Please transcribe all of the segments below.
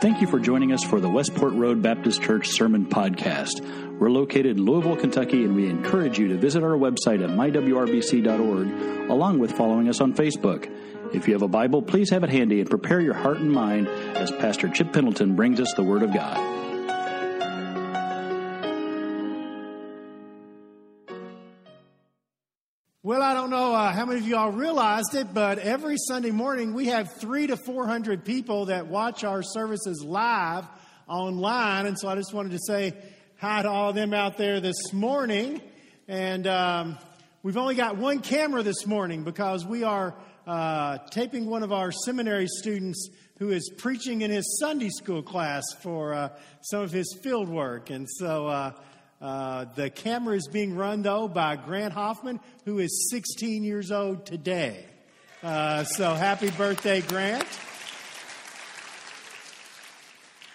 Thank you for joining us for the Westport Road Baptist Church Sermon Podcast. We're located in Louisville, Kentucky, and we encourage you to visit our website at mywrbc.org, along with following us on Facebook. If you have a Bible, please have it handy and prepare your heart and mind as Pastor Chip Pendleton brings us the Word of God. Well, I don't know uh, how many of you all realized it, but every Sunday morning we have three to 400 people that watch our services live online. And so I just wanted to say hi to all of them out there this morning. And um, we've only got one camera this morning because we are uh, taping one of our seminary students who is preaching in his Sunday school class for uh, some of his field work. And so uh, uh, the camera is being run, though, by Grant Hoffman, who is 16 years old today. Uh, so happy birthday, Grant.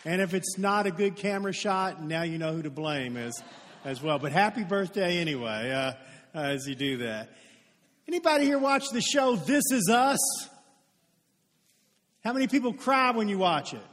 And if it's not a good camera shot, now you know who to blame as, as well. But happy birthday anyway, uh, as you do that. Anybody here watch the show This Is Us? How many people cry when you watch it?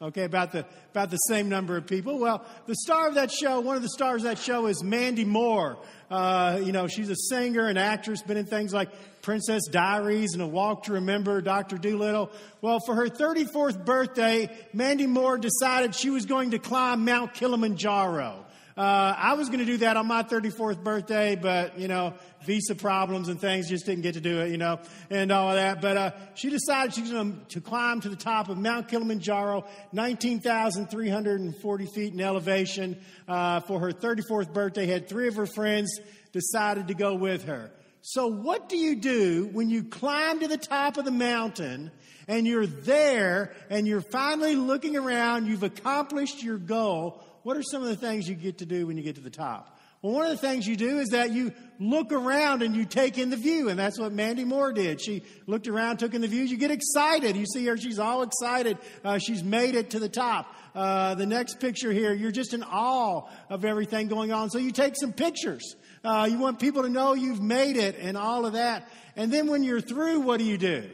Okay, about the, about the same number of people. Well, the star of that show, one of the stars of that show is Mandy Moore. Uh, you know, she's a singer and actress, been in things like Princess Diaries and A Walk to Remember, Dr. Dolittle. Well, for her 34th birthday, Mandy Moore decided she was going to climb Mount Kilimanjaro. Uh, I was going to do that on my 34th birthday, but, you know, visa problems and things just didn't get to do it, you know, and all of that. But uh, she decided she's going to climb to the top of Mount Kilimanjaro, 19,340 feet in elevation uh, for her 34th birthday. Had three of her friends decided to go with her. So, what do you do when you climb to the top of the mountain and you're there and you're finally looking around? You've accomplished your goal what are some of the things you get to do when you get to the top? Well, one of the things you do is that you look around and you take in the view, and that's what Mandy Moore did. She looked around, took in the views. You get excited. You see her; she's all excited. Uh, she's made it to the top. Uh, the next picture here, you're just in awe of everything going on. So you take some pictures. Uh, you want people to know you've made it and all of that. And then when you're through, what do you do?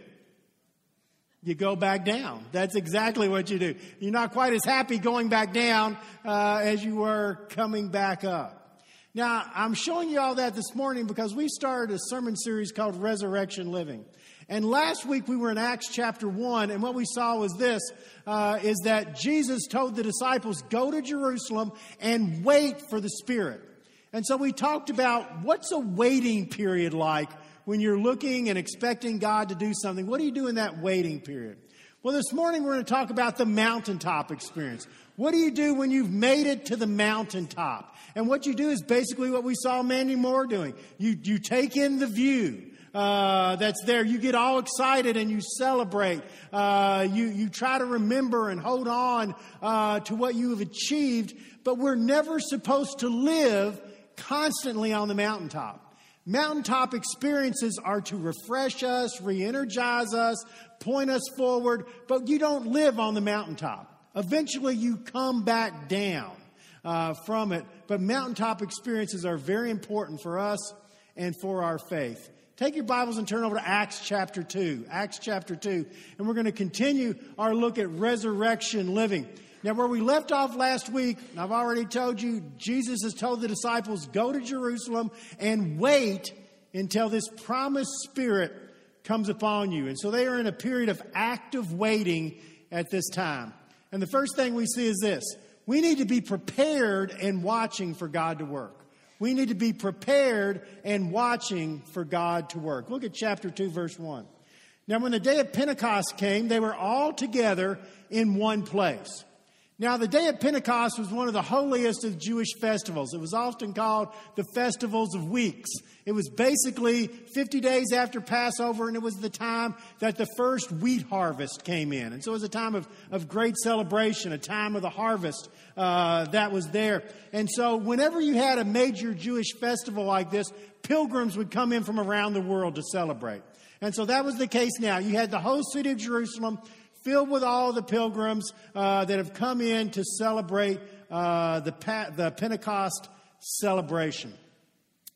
You go back down. That's exactly what you do. You're not quite as happy going back down uh, as you were coming back up. Now, I'm showing you all that this morning because we started a sermon series called Resurrection Living. And last week we were in Acts chapter 1, and what we saw was this uh, is that Jesus told the disciples, Go to Jerusalem and wait for the Spirit. And so we talked about what's a waiting period like when you're looking and expecting God to do something, what do you do in that waiting period? Well, this morning we're going to talk about the mountaintop experience. What do you do when you've made it to the mountaintop? And what you do is basically what we saw Mandy Moore doing. You, you take in the view. Uh, that's there. You get all excited and you celebrate. Uh, you, you try to remember and hold on uh, to what you have achieved, but we're never supposed to live constantly on the mountaintop. Mountaintop experiences are to refresh us, re energize us, point us forward, but you don't live on the mountaintop. Eventually, you come back down uh, from it. But mountaintop experiences are very important for us and for our faith. Take your Bibles and turn over to Acts chapter 2. Acts chapter 2. And we're going to continue our look at resurrection living. Now, where we left off last week, I've already told you, Jesus has told the disciples, go to Jerusalem and wait until this promised Spirit comes upon you. And so they are in a period of active waiting at this time. And the first thing we see is this we need to be prepared and watching for God to work. We need to be prepared and watching for God to work. Look at chapter 2, verse 1. Now, when the day of Pentecost came, they were all together in one place. Now, the day of Pentecost was one of the holiest of Jewish festivals. It was often called the Festivals of Weeks. It was basically 50 days after Passover, and it was the time that the first wheat harvest came in. And so it was a time of, of great celebration, a time of the harvest uh, that was there. And so, whenever you had a major Jewish festival like this, pilgrims would come in from around the world to celebrate. And so that was the case now. You had the whole city of Jerusalem filled with all the pilgrims uh, that have come in to celebrate uh, the, the Pentecost celebration.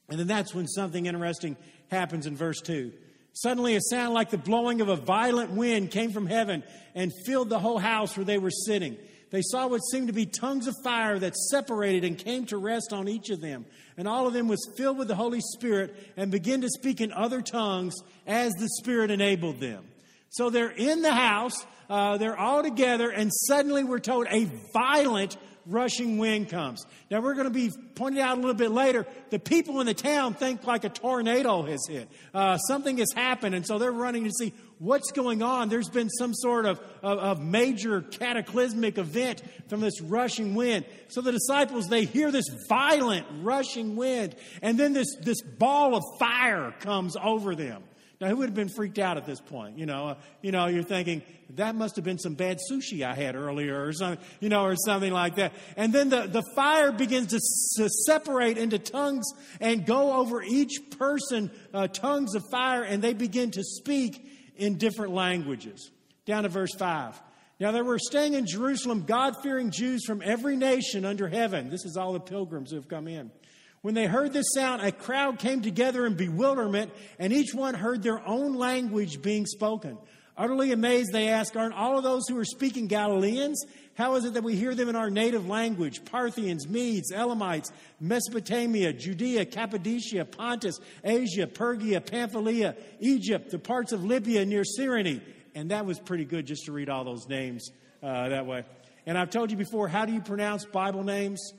And then that's when something interesting happens in verse 2. Suddenly, a sound like the blowing of a violent wind came from heaven and filled the whole house where they were sitting. They saw what seemed to be tongues of fire that separated and came to rest on each of them. And all of them was filled with the Holy Spirit and began to speak in other tongues as the Spirit enabled them. So they're in the house, uh, they're all together, and suddenly we're told a violent rushing wind comes. Now, we're going to be pointed out a little bit later. The people in the town think like a tornado has hit. Uh, something has happened, and so they're running to see what's going on. There's been some sort of, of, of major cataclysmic event from this rushing wind. So the disciples, they hear this violent rushing wind, and then this, this ball of fire comes over them. Now, who would have been freaked out at this point? You know, uh, you know, you're thinking that must have been some bad sushi I had earlier, or something, you know, or something like that. And then the, the fire begins to, to separate into tongues and go over each person, uh, tongues of fire, and they begin to speak in different languages. Down to verse five. Now there were staying in Jerusalem God fearing Jews from every nation under heaven. This is all the pilgrims who have come in. When they heard this sound, a crowd came together in bewilderment, and each one heard their own language being spoken. Utterly amazed, they asked, Aren't all of those who are speaking Galileans? How is it that we hear them in our native language? Parthians, Medes, Elamites, Mesopotamia, Judea, Cappadocia, Pontus, Asia, Phrygia, Pamphylia, Egypt, the parts of Libya near Cyrene. And that was pretty good just to read all those names uh, that way. And I've told you before, how do you pronounce Bible names?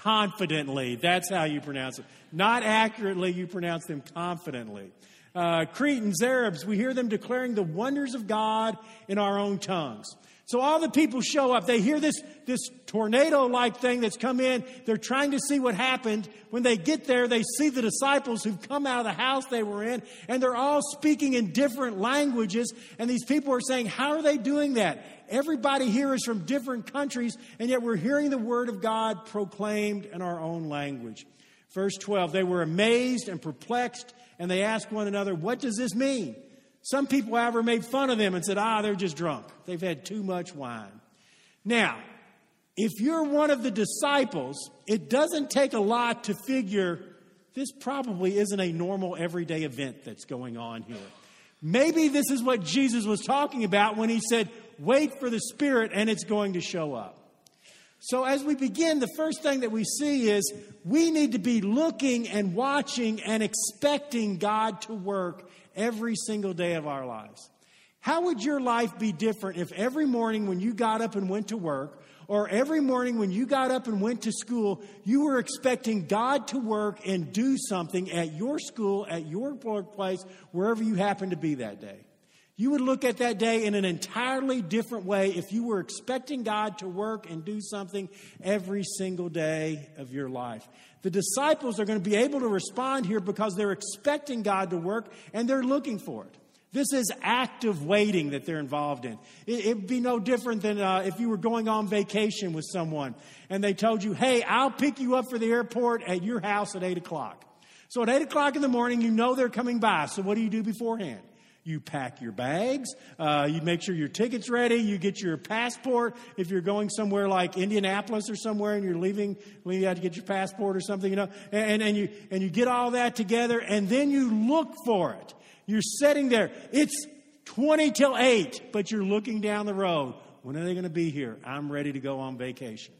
Confidently. That's how you pronounce it. Not accurately, you pronounce them confidently. Uh, Cretans, Arabs, we hear them declaring the wonders of God in our own tongues. So all the people show up. They hear this, this tornado like thing that's come in. They're trying to see what happened. When they get there, they see the disciples who've come out of the house they were in, and they're all speaking in different languages. And these people are saying, How are they doing that? Everybody here is from different countries, and yet we're hearing the word of God proclaimed in our own language. Verse 12 They were amazed and perplexed, and they asked one another, What does this mean? Some people, however, made fun of them and said, Ah, they're just drunk. They've had too much wine. Now, if you're one of the disciples, it doesn't take a lot to figure this probably isn't a normal everyday event that's going on here. Maybe this is what Jesus was talking about when he said, wait for the Spirit and it's going to show up. So, as we begin, the first thing that we see is we need to be looking and watching and expecting God to work every single day of our lives. How would your life be different if every morning when you got up and went to work, or every morning when you got up and went to school, you were expecting God to work and do something at your school, at your workplace, wherever you happen to be that day? You would look at that day in an entirely different way if you were expecting God to work and do something every single day of your life. The disciples are going to be able to respond here because they're expecting God to work and they're looking for it. This is active waiting that they're involved in. It, would be no different than uh, if you were going on vacation with someone and they told you, hey, I'll pick you up for the airport at your house at 8 o'clock. So at 8 o'clock in the morning, you know they're coming by. So what do you do beforehand? You pack your bags. Uh, you make sure your ticket's ready. You get your passport. If you're going somewhere like Indianapolis or somewhere and you're leaving, you have to get your passport or something, you know, and, and, you, and you get all that together and then you look for it. You're sitting there. It's 20 till 8, but you're looking down the road. When are they going to be here? I'm ready to go on vacation.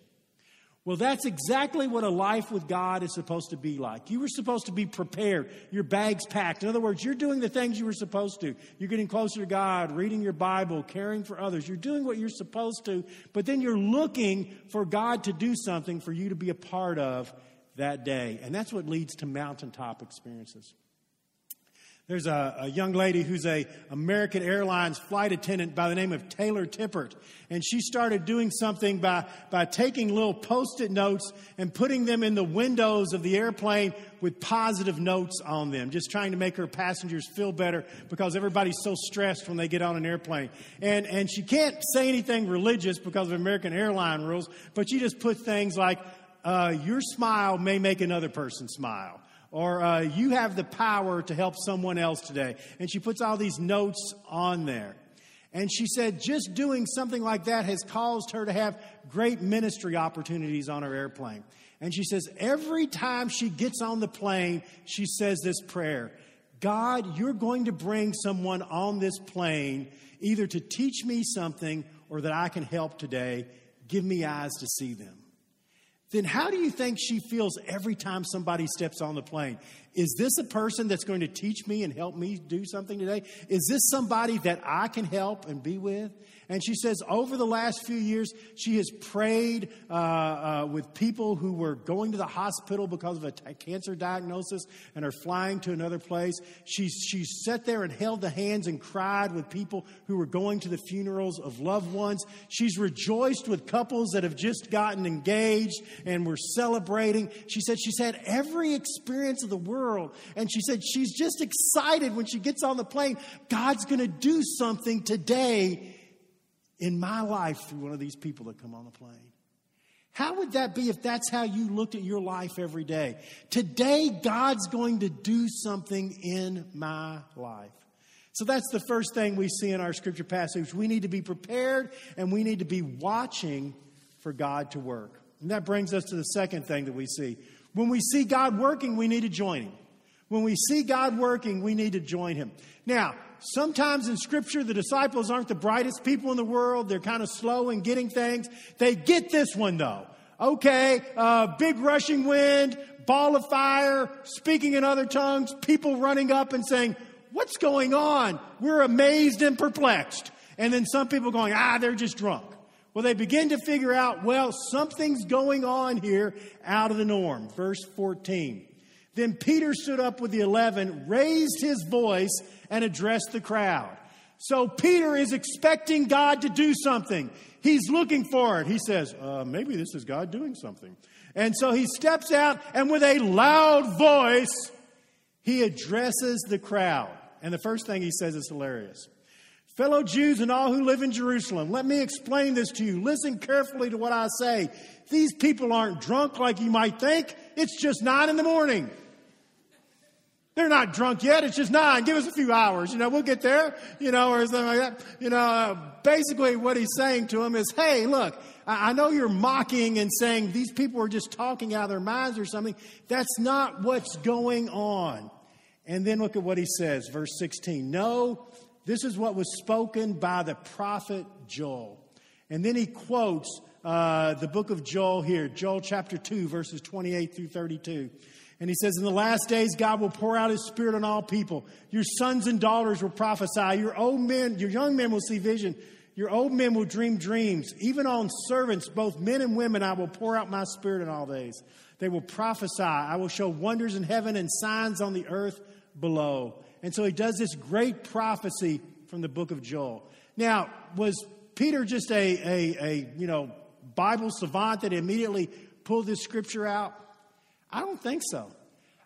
Well, that's exactly what a life with God is supposed to be like. You were supposed to be prepared, your bags packed. In other words, you're doing the things you were supposed to. You're getting closer to God, reading your Bible, caring for others. You're doing what you're supposed to, but then you're looking for God to do something for you to be a part of that day. And that's what leads to mountaintop experiences. There's a, a, young lady who's a American Airlines flight attendant by the name of Taylor Tippert. And she started doing something by, by taking little post-it notes and putting them in the windows of the airplane with positive notes on them, just trying to make her passengers feel better because everybody's so stressed when they get on an airplane. And, and she can't say anything religious because of American airline rules, but she just put things like, uh, your smile may make another person smile or uh, you have the power to help someone else today. And she puts all these notes on there. And she said just doing something like that has caused her to have great ministry opportunities on her airplane. And she says every time she gets on the plane, she says this prayer God, you're going to bring someone on this plane either to teach me something or that I can help today. Give me eyes to see them. Then, how do you think she feels every time somebody steps on the plane? Is this a person that's going to teach me and help me do something today? Is this somebody that I can help and be with? And she says, over the last few years, she has prayed uh, uh, with people who were going to the hospital because of a t- cancer diagnosis and are flying to another place. She, she's sat there and held the hands and cried with people who were going to the funerals of loved ones. She's rejoiced with couples that have just gotten engaged and were celebrating. She said she's had every experience of the world. And she said she's just excited when she gets on the plane. God's going to do something today in my life through one of these people that come on the plane. How would that be if that's how you looked at your life every day? Today, God's going to do something in my life. So that's the first thing we see in our scripture passage. We need to be prepared and we need to be watching for God to work. And that brings us to the second thing that we see. When we see God working, we need to join Him. When we see God working, we need to join Him. Now, sometimes in Scripture, the disciples aren't the brightest people in the world. They're kind of slow in getting things. They get this one, though. Okay, uh, big rushing wind, ball of fire, speaking in other tongues, people running up and saying, What's going on? We're amazed and perplexed. And then some people going, Ah, they're just drunk. Well, they begin to figure out, well, something's going on here out of the norm. Verse 14. Then Peter stood up with the eleven, raised his voice, and addressed the crowd. So Peter is expecting God to do something. He's looking for it. He says, uh, maybe this is God doing something. And so he steps out and with a loud voice, he addresses the crowd. And the first thing he says is hilarious. Fellow Jews and all who live in Jerusalem, let me explain this to you. Listen carefully to what I say. These people aren't drunk like you might think. It's just nine in the morning. They're not drunk yet. It's just nine. Give us a few hours. You know, we'll get there, you know, or something like that. You know, basically what he's saying to them is, hey, look, I, I know you're mocking and saying these people are just talking out of their minds or something. That's not what's going on. And then look at what he says, verse 16. No, this is what was spoken by the prophet Joel. And then he quotes uh, the book of Joel here, Joel chapter 2, verses 28 through 32. And he says, In the last days, God will pour out his spirit on all people. Your sons and daughters will prophesy. Your old men, your young men will see vision. Your old men will dream dreams. Even on servants, both men and women, I will pour out my spirit in all days. They will prophesy. I will show wonders in heaven and signs on the earth below. And so he does this great prophecy from the book of Joel. Now, was Peter just a, a, a you know, Bible savant that immediately pulled this scripture out? I don't think so.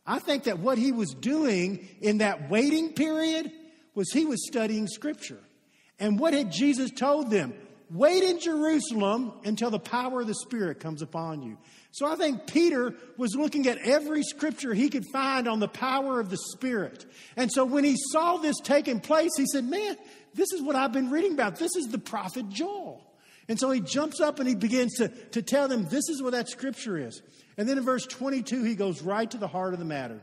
I think that what he was doing in that waiting period was he was studying Scripture. And what had Jesus told them? Wait in Jerusalem until the power of the Spirit comes upon you. So I think Peter was looking at every scripture he could find on the power of the Spirit. And so when he saw this taking place, he said, Man, this is what I've been reading about. This is the prophet Joel. And so he jumps up and he begins to, to tell them this is what that scripture is. And then in verse 22, he goes right to the heart of the matter.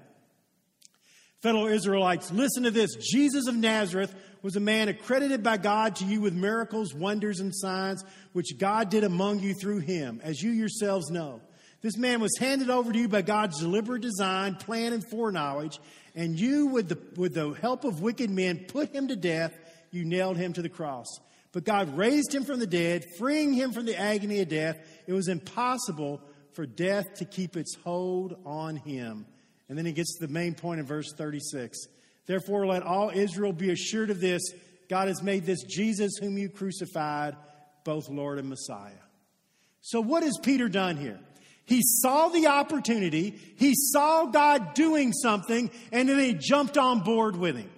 Fellow Israelites, listen to this. Jesus of Nazareth was a man accredited by God to you with miracles, wonders, and signs, which God did among you through him, as you yourselves know. This man was handed over to you by God's deliberate design, plan, and foreknowledge, and you, with the, with the help of wicked men, put him to death. You nailed him to the cross. But God raised him from the dead, freeing him from the agony of death. It was impossible for death to keep its hold on him. And then he gets to the main point in verse 36. Therefore, let all Israel be assured of this God has made this Jesus, whom you crucified, both Lord and Messiah. So, what has Peter done here? He saw the opportunity, he saw God doing something, and then he jumped on board with him.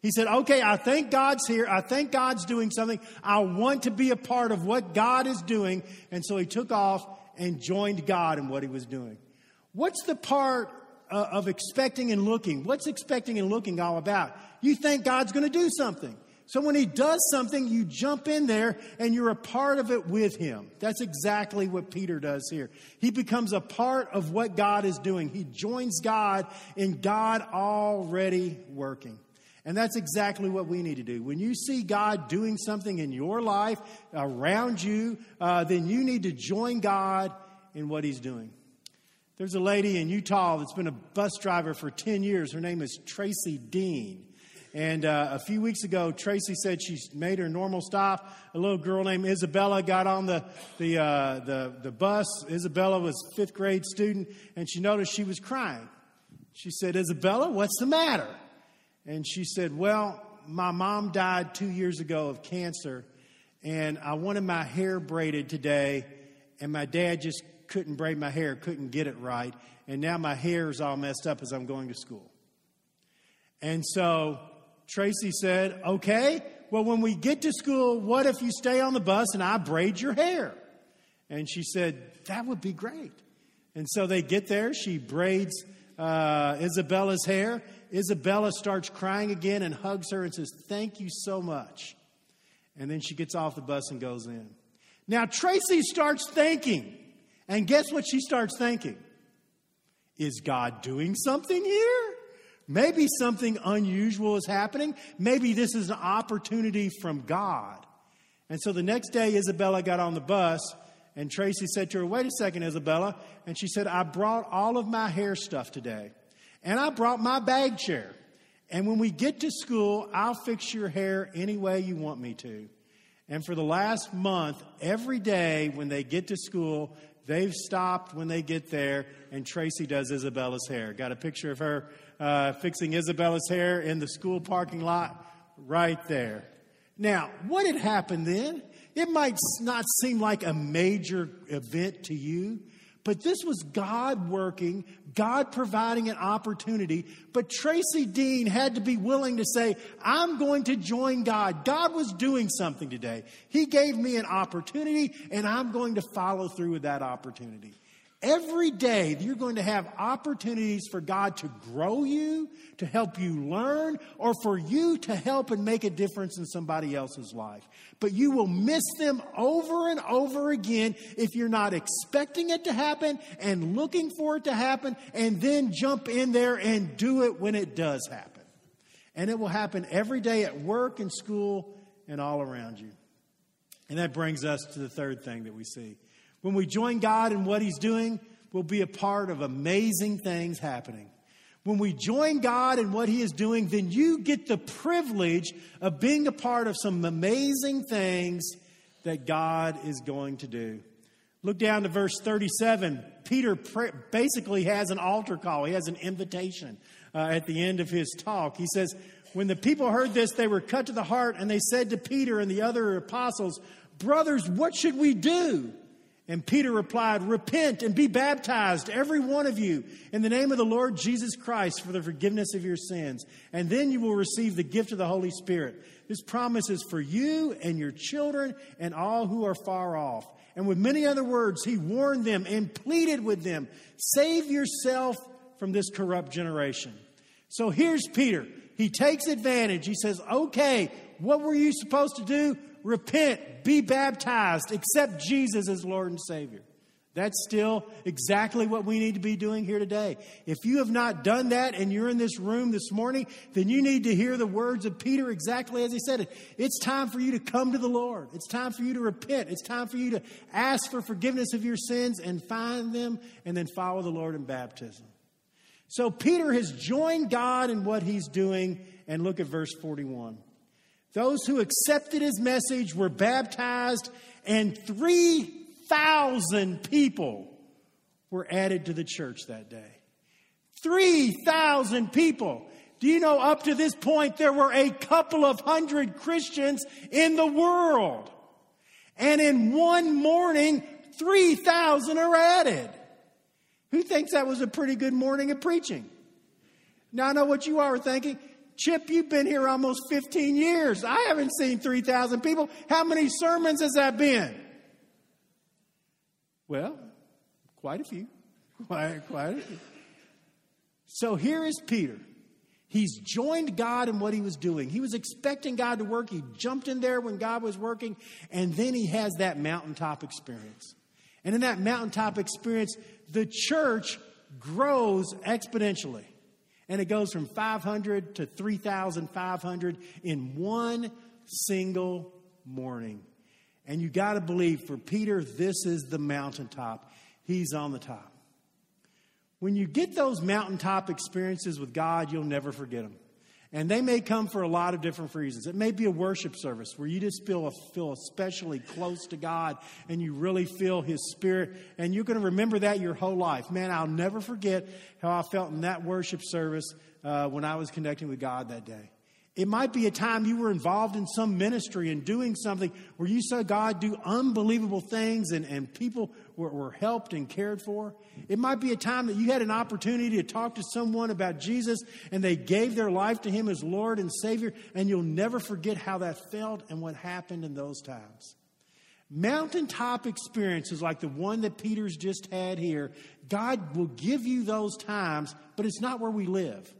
He said, Okay, I think God's here. I think God's doing something. I want to be a part of what God is doing. And so he took off and joined God in what he was doing. What's the part uh, of expecting and looking? What's expecting and looking all about? You think God's going to do something. So when he does something, you jump in there and you're a part of it with him. That's exactly what Peter does here. He becomes a part of what God is doing. He joins God in God already working. And that's exactly what we need to do. When you see God doing something in your life, around you, uh, then you need to join God in what He's doing. There's a lady in Utah that's been a bus driver for 10 years. Her name is Tracy Dean. And uh, a few weeks ago, Tracy said she made her normal stop. A little girl named Isabella got on the, the, uh, the, the bus. Isabella was fifth grade student, and she noticed she was crying. She said, Isabella, what's the matter? And she said, Well, my mom died two years ago of cancer, and I wanted my hair braided today, and my dad just couldn't braid my hair, couldn't get it right, and now my hair is all messed up as I'm going to school. And so Tracy said, Okay, well, when we get to school, what if you stay on the bus and I braid your hair? And she said, That would be great. And so they get there. She braids uh, Isabella's hair. Isabella starts crying again and hugs her and says, Thank you so much. And then she gets off the bus and goes in. Now, Tracy starts thinking. And guess what she starts thinking? Is God doing something here? Maybe something unusual is happening. Maybe this is an opportunity from God. And so the next day, Isabella got on the bus, and Tracy said to her, Wait a second, Isabella. And she said, I brought all of my hair stuff today, and I brought my bag chair. And when we get to school, I'll fix your hair any way you want me to. And for the last month, every day when they get to school, they've stopped when they get there, and Tracy does Isabella's hair. Got a picture of her uh, fixing Isabella's hair in the school parking lot right there. Now, what had happened then? It might not seem like a major event to you, but this was God working, God providing an opportunity. But Tracy Dean had to be willing to say, I'm going to join God. God was doing something today. He gave me an opportunity, and I'm going to follow through with that opportunity. Every day, you're going to have opportunities for God to grow you, to help you learn, or for you to help and make a difference in somebody else's life. But you will miss them over and over again if you're not expecting it to happen and looking for it to happen, and then jump in there and do it when it does happen. And it will happen every day at work and school and all around you. And that brings us to the third thing that we see. When we join God in what He's doing, we'll be a part of amazing things happening. When we join God in what He is doing, then you get the privilege of being a part of some amazing things that God is going to do. Look down to verse 37. Peter basically has an altar call, he has an invitation uh, at the end of his talk. He says, When the people heard this, they were cut to the heart, and they said to Peter and the other apostles, Brothers, what should we do? And Peter replied, Repent and be baptized, every one of you, in the name of the Lord Jesus Christ for the forgiveness of your sins. And then you will receive the gift of the Holy Spirit. This promise is for you and your children and all who are far off. And with many other words, he warned them and pleaded with them save yourself from this corrupt generation. So here's Peter. He takes advantage. He says, Okay, what were you supposed to do? repent, be baptized, accept Jesus as Lord and Savior. That's still exactly what we need to be doing here today. If you have not done that and you're in this room this morning, then you need to hear the words of Peter exactly as he said it. It's time for you to come to the Lord. It's time for you to repent. It's time for you to ask for forgiveness of your sins and find them and then follow the Lord in baptism. So Peter has joined God in what he's doing. And look at verse 41. Those who accepted his message were baptized, and 3,000 people were added to the church that day. 3,000 people. Do you know up to this point there were a couple of hundred Christians in the world? And in one morning, 3,000 are added. Who thinks that was a pretty good morning of preaching? Now I know what you are thinking. Chip, you've been here almost 15 years. I haven't seen 3,000 people. How many sermons has that been? Well, quite a few. Quite, quite a few. So here is Peter. He's joined God in what he was doing. He was expecting God to work. He jumped in there when God was working, and then he has that mountaintop experience. And in that mountaintop experience, the church grows exponentially. And it goes from 500 to 3,500 in one single morning. And you got to believe for Peter, this is the mountaintop. He's on the top. When you get those mountaintop experiences with God, you'll never forget them. And they may come for a lot of different reasons. It may be a worship service where you just feel, feel especially close to God and you really feel His Spirit. And you're going to remember that your whole life. Man, I'll never forget how I felt in that worship service uh, when I was connecting with God that day. It might be a time you were involved in some ministry and doing something where you saw God do unbelievable things and, and people were, were helped and cared for. It might be a time that you had an opportunity to talk to someone about Jesus and they gave their life to Him as Lord and Savior, and you'll never forget how that felt and what happened in those times. Mountaintop experiences like the one that Peter's just had here, God will give you those times, but it's not where we live.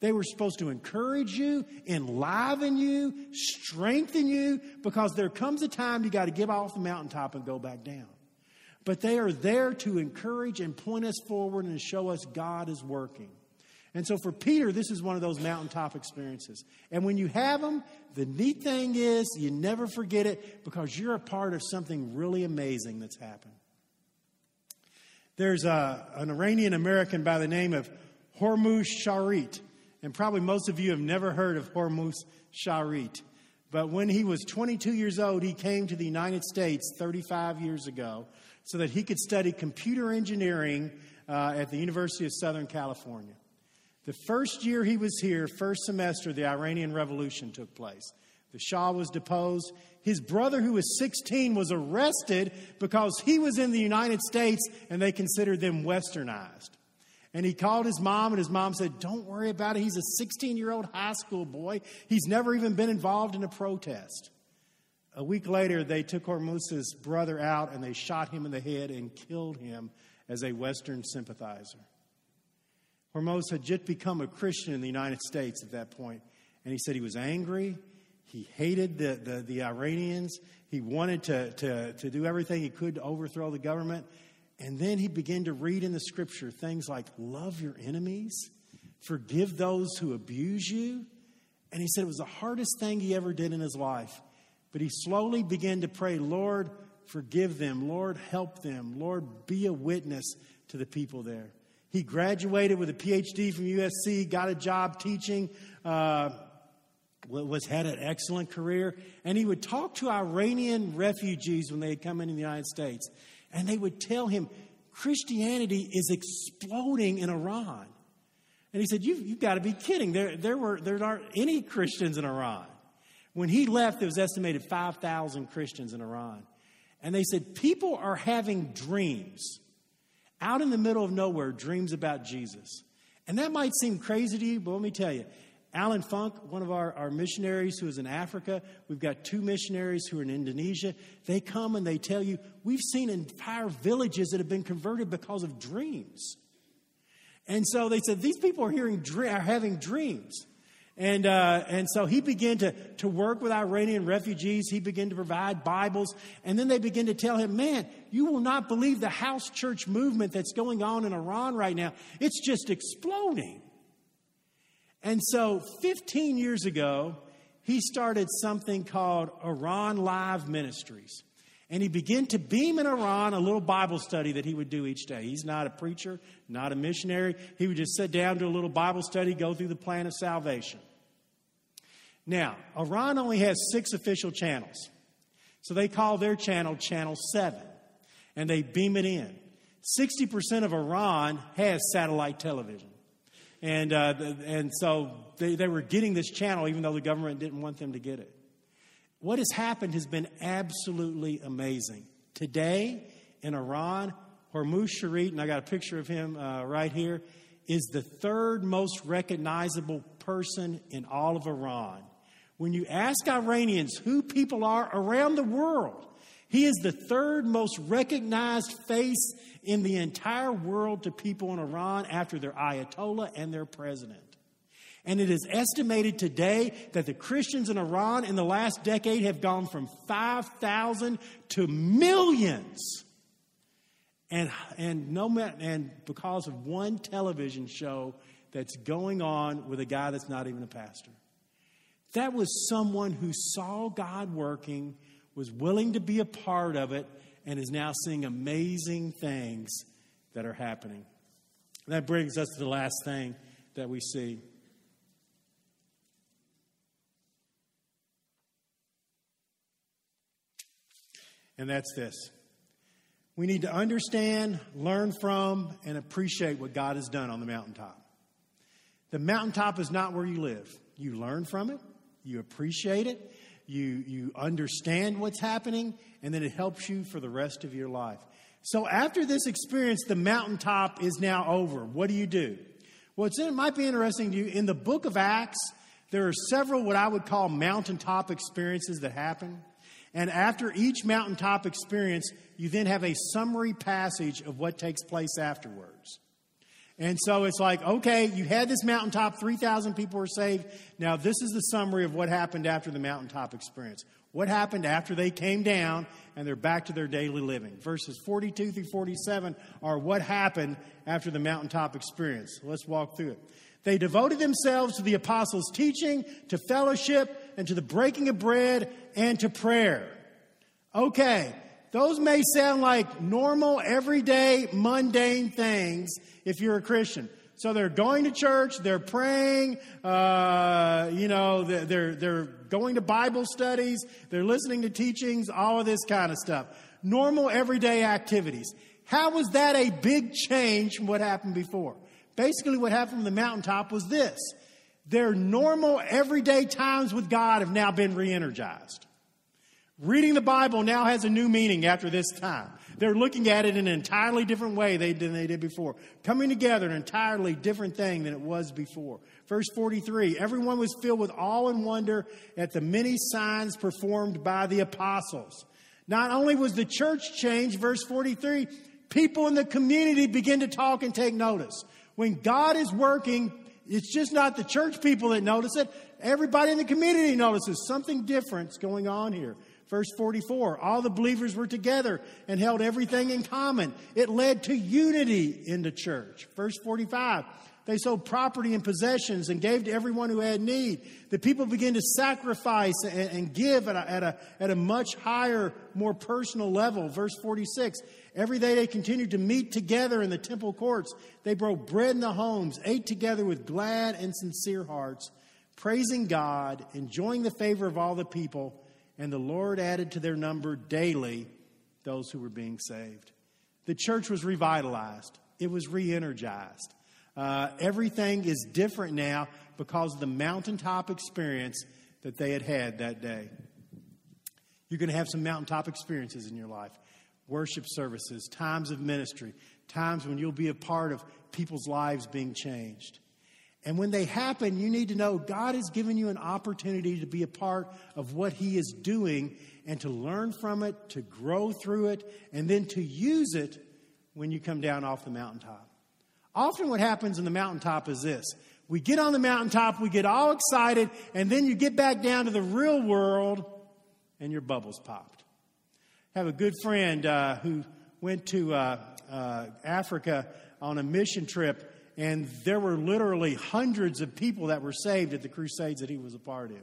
They were supposed to encourage you, enliven you, strengthen you, because there comes a time you got to get off the mountaintop and go back down. But they are there to encourage and point us forward and show us God is working. And so for Peter, this is one of those mountaintop experiences. And when you have them, the neat thing is you never forget it because you're a part of something really amazing that's happened. There's a, an Iranian American by the name of Hormoz Shariat. And probably most of you have never heard of Hormoz Shariat. But when he was 22 years old, he came to the United States 35 years ago so that he could study computer engineering uh, at the University of Southern California. The first year he was here, first semester, the Iranian Revolution took place. The Shah was deposed. His brother, who was 16, was arrested because he was in the United States and they considered them westernized. And he called his mom, and his mom said, Don't worry about it. He's a 16 year old high school boy. He's never even been involved in a protest. A week later, they took Hormoz's brother out and they shot him in the head and killed him as a Western sympathizer. Hormoz had just become a Christian in the United States at that point, and he said he was angry. He hated the, the, the Iranians. He wanted to, to, to do everything he could to overthrow the government. And then he began to read in the scripture things like love your enemies, forgive those who abuse you. And he said it was the hardest thing he ever did in his life. But he slowly began to pray, Lord, forgive them. Lord, help them. Lord, be a witness to the people there. He graduated with a PhD from USC, got a job teaching, uh, was had an excellent career, and he would talk to Iranian refugees when they had come into the United States. And they would tell him, Christianity is exploding in Iran. And he said, You've, you've got to be kidding. There, there, were, there aren't any Christians in Iran. When he left, there was estimated 5,000 Christians in Iran. And they said, People are having dreams out in the middle of nowhere, dreams about Jesus. And that might seem crazy to you, but let me tell you, Alan Funk, one of our, our missionaries who is in Africa, we've got two missionaries who are in Indonesia. They come and they tell you, we've seen entire villages that have been converted because of dreams. And so they said, these people are, hearing, are having dreams. And, uh, and so he began to, to work with Iranian refugees. He began to provide Bibles. And then they began to tell him, man, you will not believe the house church movement that's going on in Iran right now. It's just exploding. And so 15 years ago, he started something called Iran Alive Ministries. And he began to beam in Iran a little Bible study that he would do each day. He's not a preacher, not a missionary. He would just sit down, do a little Bible study, go through the plan of salvation. Now, Iran only has six official channels. So they call their channel Channel 7, and they beam it in. 60% of Iran has satellite television. And, uh, and so they, they were getting this channel even though the government didn't want them to get it. What has happened has been absolutely amazing. Today in Iran, Hormoz Shariat, and I got a picture of him uh, right here, is the third most recognizable person in all of Iran. When you ask Iranians who people are around the world, he is the third most recognized face in the entire world to people in Iran after their Ayatollah and their president. And it is estimated today that the Christians in Iran in the last decade have gone from 5,000 to millions. And, and, no, and because of one television show that's going on with a guy that's not even a pastor. That was someone who saw God working, was willing to be a part of it, and is now seeing amazing things that are happening. That brings us to the last thing that we see. And that's this. We need to understand, learn from, and appreciate what God has done on the mountaintop. The mountaintop is not where you live. You learn from it, you appreciate it, you, you understand what's happening, and then it helps you for the rest of your life. So after this experience, the mountaintop is now over. What do you do? Well, it might be interesting to you. In the book of Acts, there are several what I would call mountaintop experiences that happen. And after each mountaintop experience, you then have a summary passage of what takes place afterwards. And so it's like, okay, you had this mountaintop, 3,000 people were saved. Now, this is the summary of what happened after the mountaintop experience. What happened after they came down and they're back to their daily living? Verses 42 through 47 are what happened after the mountaintop experience. Let's walk through it. They devoted themselves to the apostles' teaching, to fellowship, and to the breaking of bread and to prayer. Okay, those may sound like normal, everyday, mundane things if you're a Christian. So they're going to church, they're praying, uh, you know, they're, they're going to Bible studies, they're listening to teachings, all of this kind of stuff. Normal, everyday activities. How was that a big change from what happened before? Basically, what happened from the mountaintop was this their normal, everyday times with God have now been re energized. Reading the Bible now has a new meaning after this time. They're looking at it in an entirely different way than they did before. Coming together, an entirely different thing than it was before. Verse 43 Everyone was filled with awe and wonder at the many signs performed by the apostles. Not only was the church changed, verse 43, people in the community begin to talk and take notice. When God is working, it's just not the church people that notice it. Everybody in the community notices something different's going on here. Verse 44 All the believers were together and held everything in common. It led to unity in the church. Verse 45 They sold property and possessions and gave to everyone who had need. The people began to sacrifice and, and give at a, at, a, at a much higher, more personal level. Verse 46 Every day they continued to meet together in the temple courts. They broke bread in the homes, ate together with glad and sincere hearts, praising God, enjoying the favor of all the people and the Lord added to their number daily those who were being saved. The church was revitalized, it was re energized. Uh, everything is different now because of the mountaintop experience that they had had that day. You're going to have some mountaintop experiences in your life worship services, times of ministry, times when you'll be a part of people's lives being changed. And when they happen, you need to know God has given you an opportunity to be a part of what He is doing and to learn from it, to grow through it, and then to use it when you come down off the mountaintop. Often, what happens in the mountaintop is this we get on the mountaintop, we get all excited, and then you get back down to the real world and your bubbles popped. I have a good friend uh, who went to uh, uh, Africa on a mission trip and there were literally hundreds of people that were saved at the crusades that he was a part of.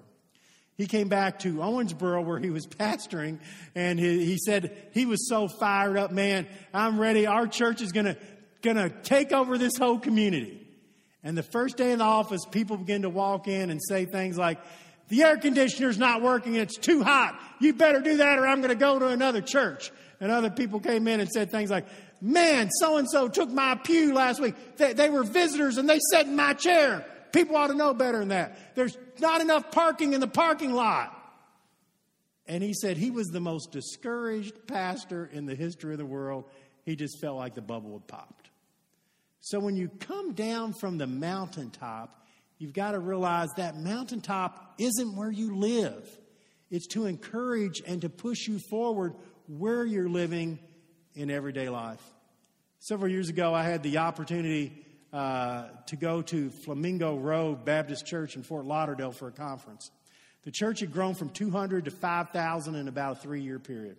He came back to Owensboro where he was pastoring, and he, he said he was so fired up, man, I'm ready. Our church is going to going to take over this whole community. And the first day in the office, people begin to walk in and say things like, the air conditioner's not working, it's too hot. You better do that or I'm going to go to another church. And other people came in and said things like, man, so and so took my pew last week. They, they, were visitors and they sat in my chair. People ought to know better than that. There's not enough parking in the parking lot. And he said he was the most discouraged pastor in the history of the world. He just felt like the bubble had popped. So when you come down from the mountaintop, you've got to realize that mountaintop isn't where you live. It's to encourage and to push you forward where you're living in everyday life. Several years ago, I had the opportunity uh, to go to Flamingo Road Baptist Church in Fort Lauderdale for a conference. The church had grown from 200 to 5,000 in about a three year period.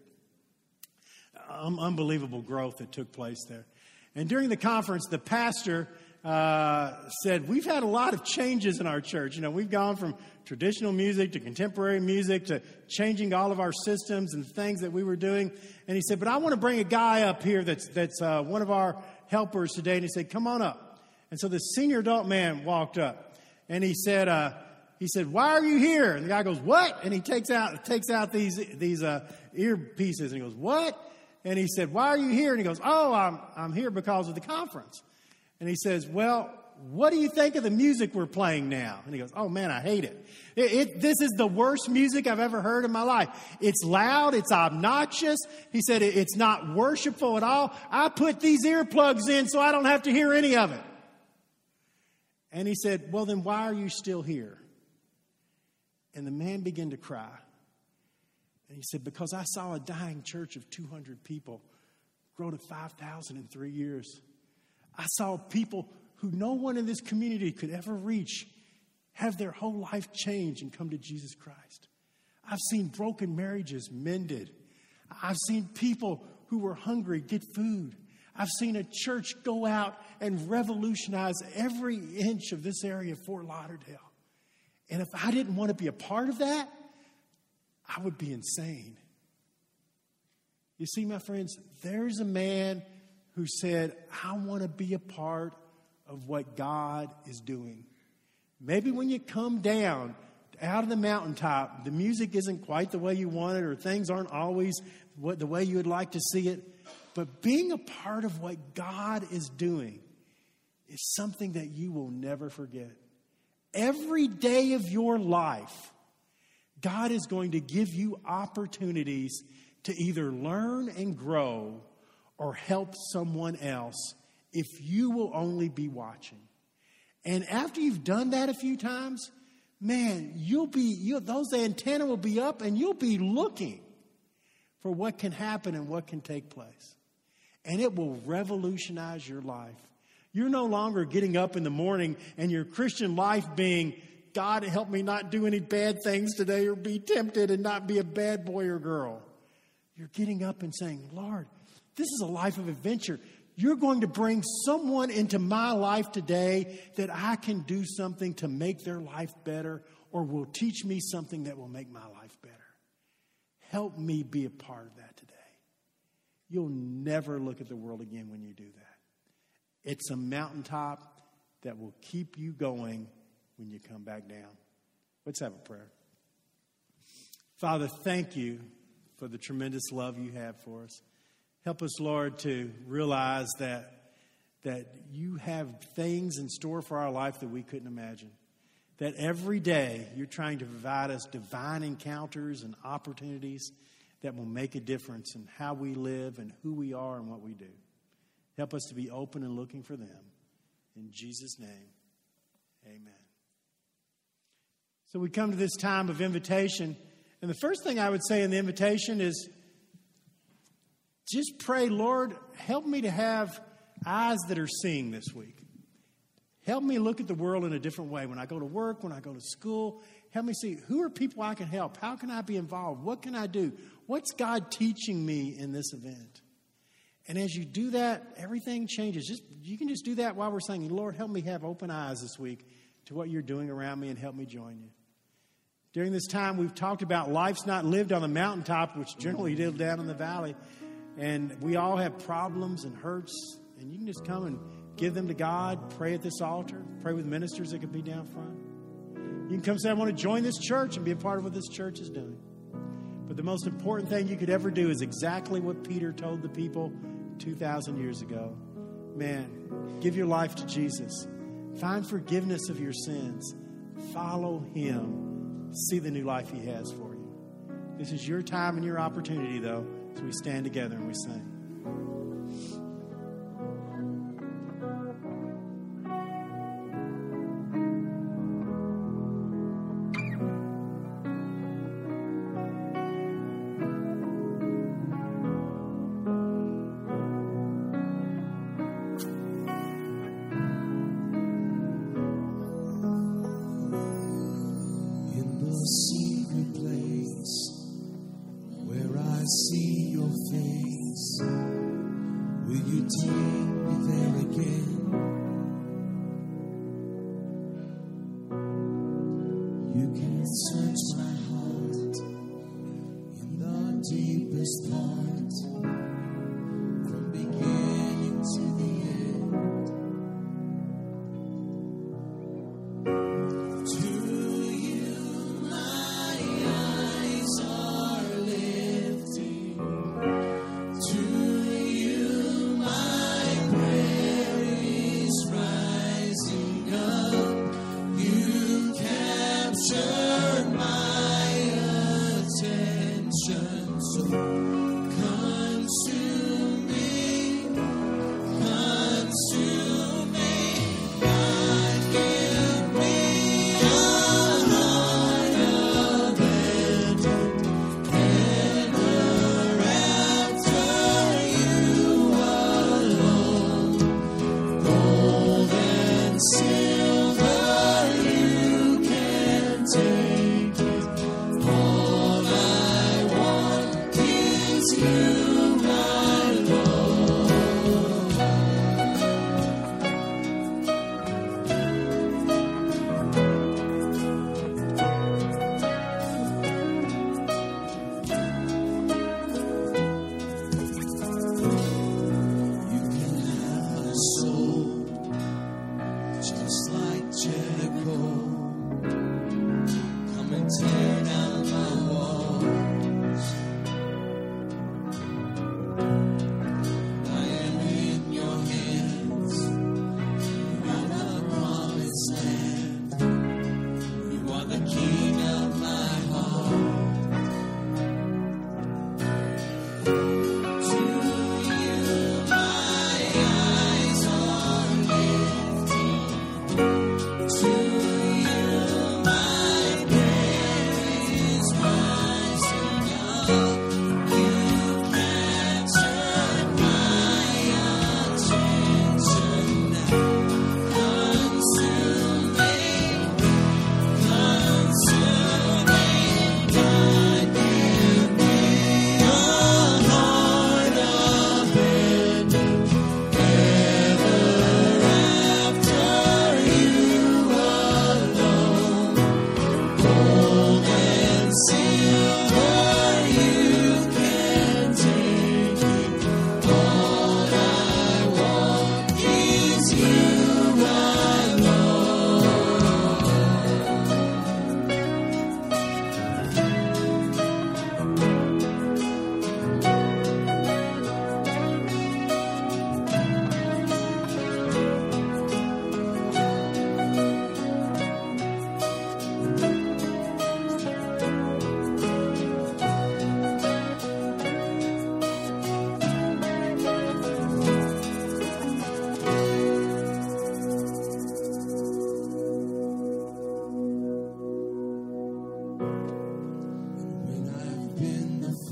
Um, unbelievable growth that took place there. And during the conference, the pastor uh, said, We've had a lot of changes in our church. You know, we've gone from traditional music to contemporary music to changing all of our systems and things that we were doing. And he said, But I want to bring a guy up here that's, that's uh, one of our helpers today. And he said, Come on up. And so the senior adult man walked up and he said, uh, he said, "Why are you here?" And the guy goes, "What?" And he takes out takes out these these uh, earpieces and he goes, "What?" And he said, "Why are you here?" And he goes, "Oh, I'm I'm here because of the conference." And he says, Well, what do you think of the music we're playing now? And he goes, Oh man, I hate it. It, it. This is the worst music I've ever heard in my life. It's loud, it's obnoxious. He said, It's not worshipful at all. I put these earplugs in so I don't have to hear any of it. And he said, Well, then why are you still here? And the man began to cry. And he said, Because I saw a dying church of 200 people grow to 5,000 in three years. I saw people who no one in this community could ever reach have their whole life change and come to Jesus Christ. I've seen broken marriages mended. I've seen people who were hungry get food. I've seen a church go out and revolutionize every inch of this area of Fort Lauderdale. And if I didn't want to be a part of that, I would be insane. You see, my friends, there's a man who said, I want to be a part of what God is doing. Maybe when you come down out of the mountaintop, the music isn't quite the way you want it, or things aren't always what, the way you would like to see it. But being a part of what God is doing is something that you will never forget. Every day of your life, God is going to give you opportunities to either learn and grow or help someone else if you will only be watching. And after you've done that a few times, man, you'll be, you, those antenna will be up and you'll be looking for what can happen and what can take place. And it will revolutionize your life. You're no longer getting up in the morning and your Christian life being, God, help me not do any bad things today or be tempted and not be a bad boy or girl. You're getting up and saying, Lord, this is a life of adventure. You're going to bring someone into my life today that I can do something to make their life better or will teach me something that will make my life better. Help me be a part of that today. You'll never look at the world again when you do that. It's a mountaintop that will keep you going when you come back down. Let's have a prayer. Father, thank you for the tremendous love you have for us. Help us, Lord, to realize that, that you have things in store for our life that we couldn't imagine. That every day you're trying to provide us divine encounters and opportunities that will make a difference in how we live and who we are and what we do. Help us to be open and looking for them. In Jesus' name, amen. So we come to this time of invitation. And the first thing I would say in the invitation is just pray, Lord, help me to have eyes that are seeing this week. Help me look at the world in a different way. When I go to work, when I go to school, help me see who are people I can help? How can I be involved? What can I do? What's God teaching me in this event? And as you do that, everything changes. Just you can just do that while we're saying, Lord, help me have open eyes this week to what you're doing around me and help me join you. During this time, we've talked about life's not lived on the mountaintop, which generally lived down in the valley. And we all have problems and hurts, and you can just come and give them to God, pray at this altar, pray with ministers that could be down front. You can come say, I want to join this church and be a part of what this church is doing. But the most important thing you could ever do is exactly what Peter told the people 2,000 years ago. Man, give your life to Jesus. Find forgiveness of your sins. Follow him. See the new life he has for you. This is your time and your opportunity, though. So we stand together and we sing.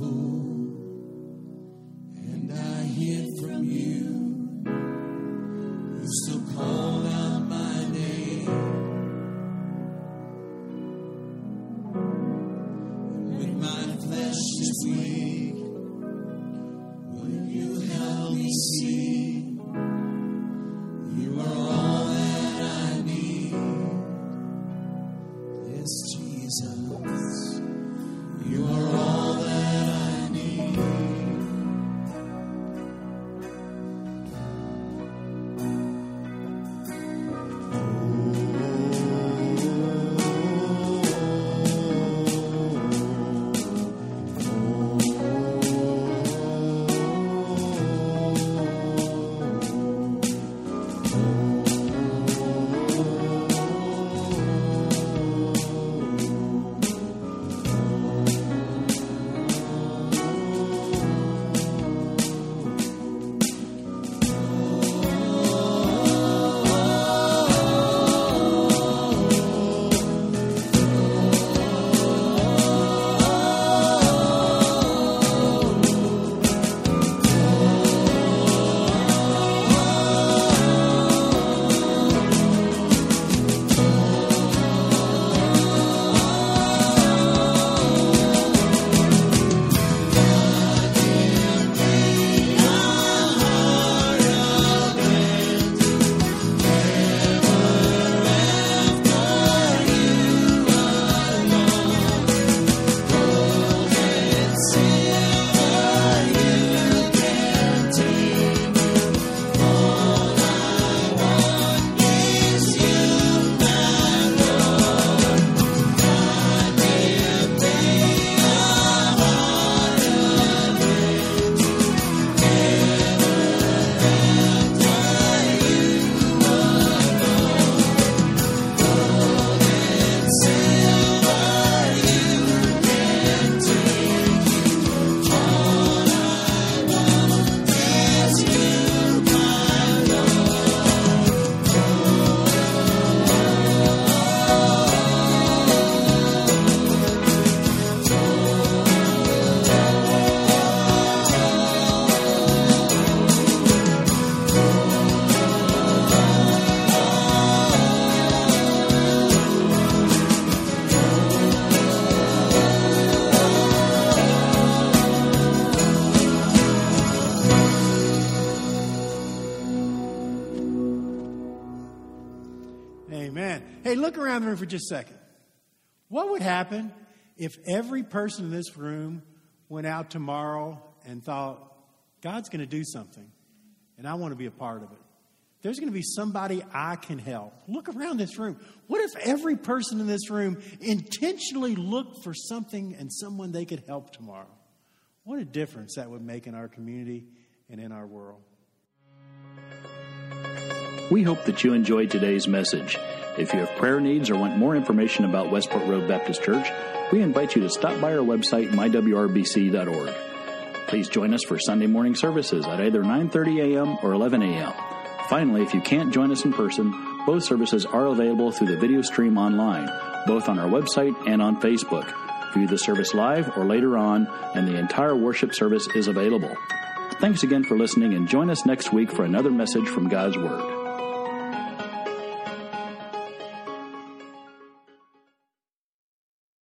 Been around the room for just a second. What would happen if every person in this room went out tomorrow and thought, God's going to do something, and I want to be a part of it? There's going to be somebody I can help. Look around this room. What if every person in this room intentionally looked for something and someone they could help tomorrow? What a difference that would make in our community and in our world. We hope that you enjoyed today's message. If you have prayer needs or want more information about Westport Road Baptist Church, we invite you to stop by our website mywrbc.org. Please join us for Sunday morning services at either 9:30 a.m. or 11 a.m. Finally, if you can't join us in person, both services are available through the video stream online, both on our website and on Facebook. View the service live or later on, and the entire worship service is available. Thanks again for listening, and join us next week for another message from God's Word.